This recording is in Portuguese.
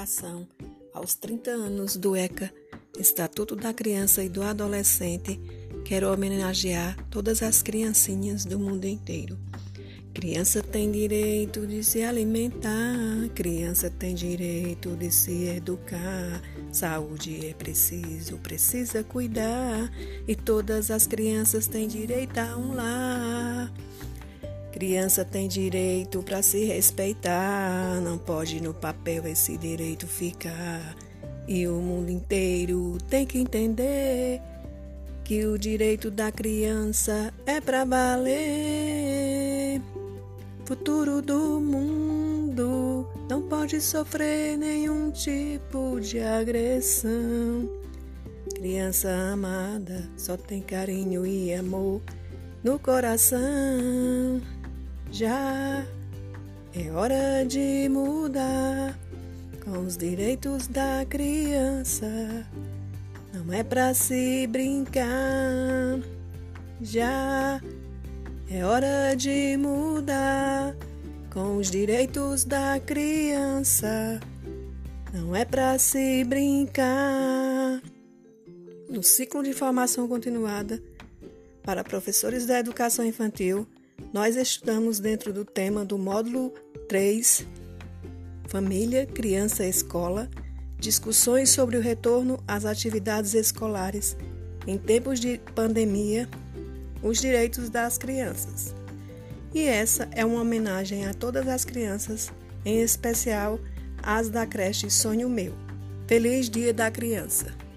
comemoração aos 30 anos do ECA, Estatuto da Criança e do Adolescente, quero homenagear todas as criancinhas do mundo inteiro. Criança tem direito de se alimentar, criança tem direito de se educar. Saúde é preciso, precisa cuidar, e todas as crianças têm direito a um lar. Criança tem direito para se respeitar, não pode no papel esse direito ficar. E o mundo inteiro tem que entender que o direito da criança é para valer. Futuro do mundo não pode sofrer nenhum tipo de agressão. Criança amada só tem carinho e amor no coração. Já é hora de mudar com os direitos da criança. Não é pra se brincar. Já é hora de mudar com os direitos da criança. Não é pra se brincar. No ciclo de formação continuada para professores da educação infantil, nós estudamos dentro do tema do módulo 3, Família, Criança Escola, discussões sobre o retorno às atividades escolares em tempos de pandemia, os direitos das crianças. E essa é uma homenagem a todas as crianças, em especial as da creche Sonho Meu. Feliz Dia da Criança!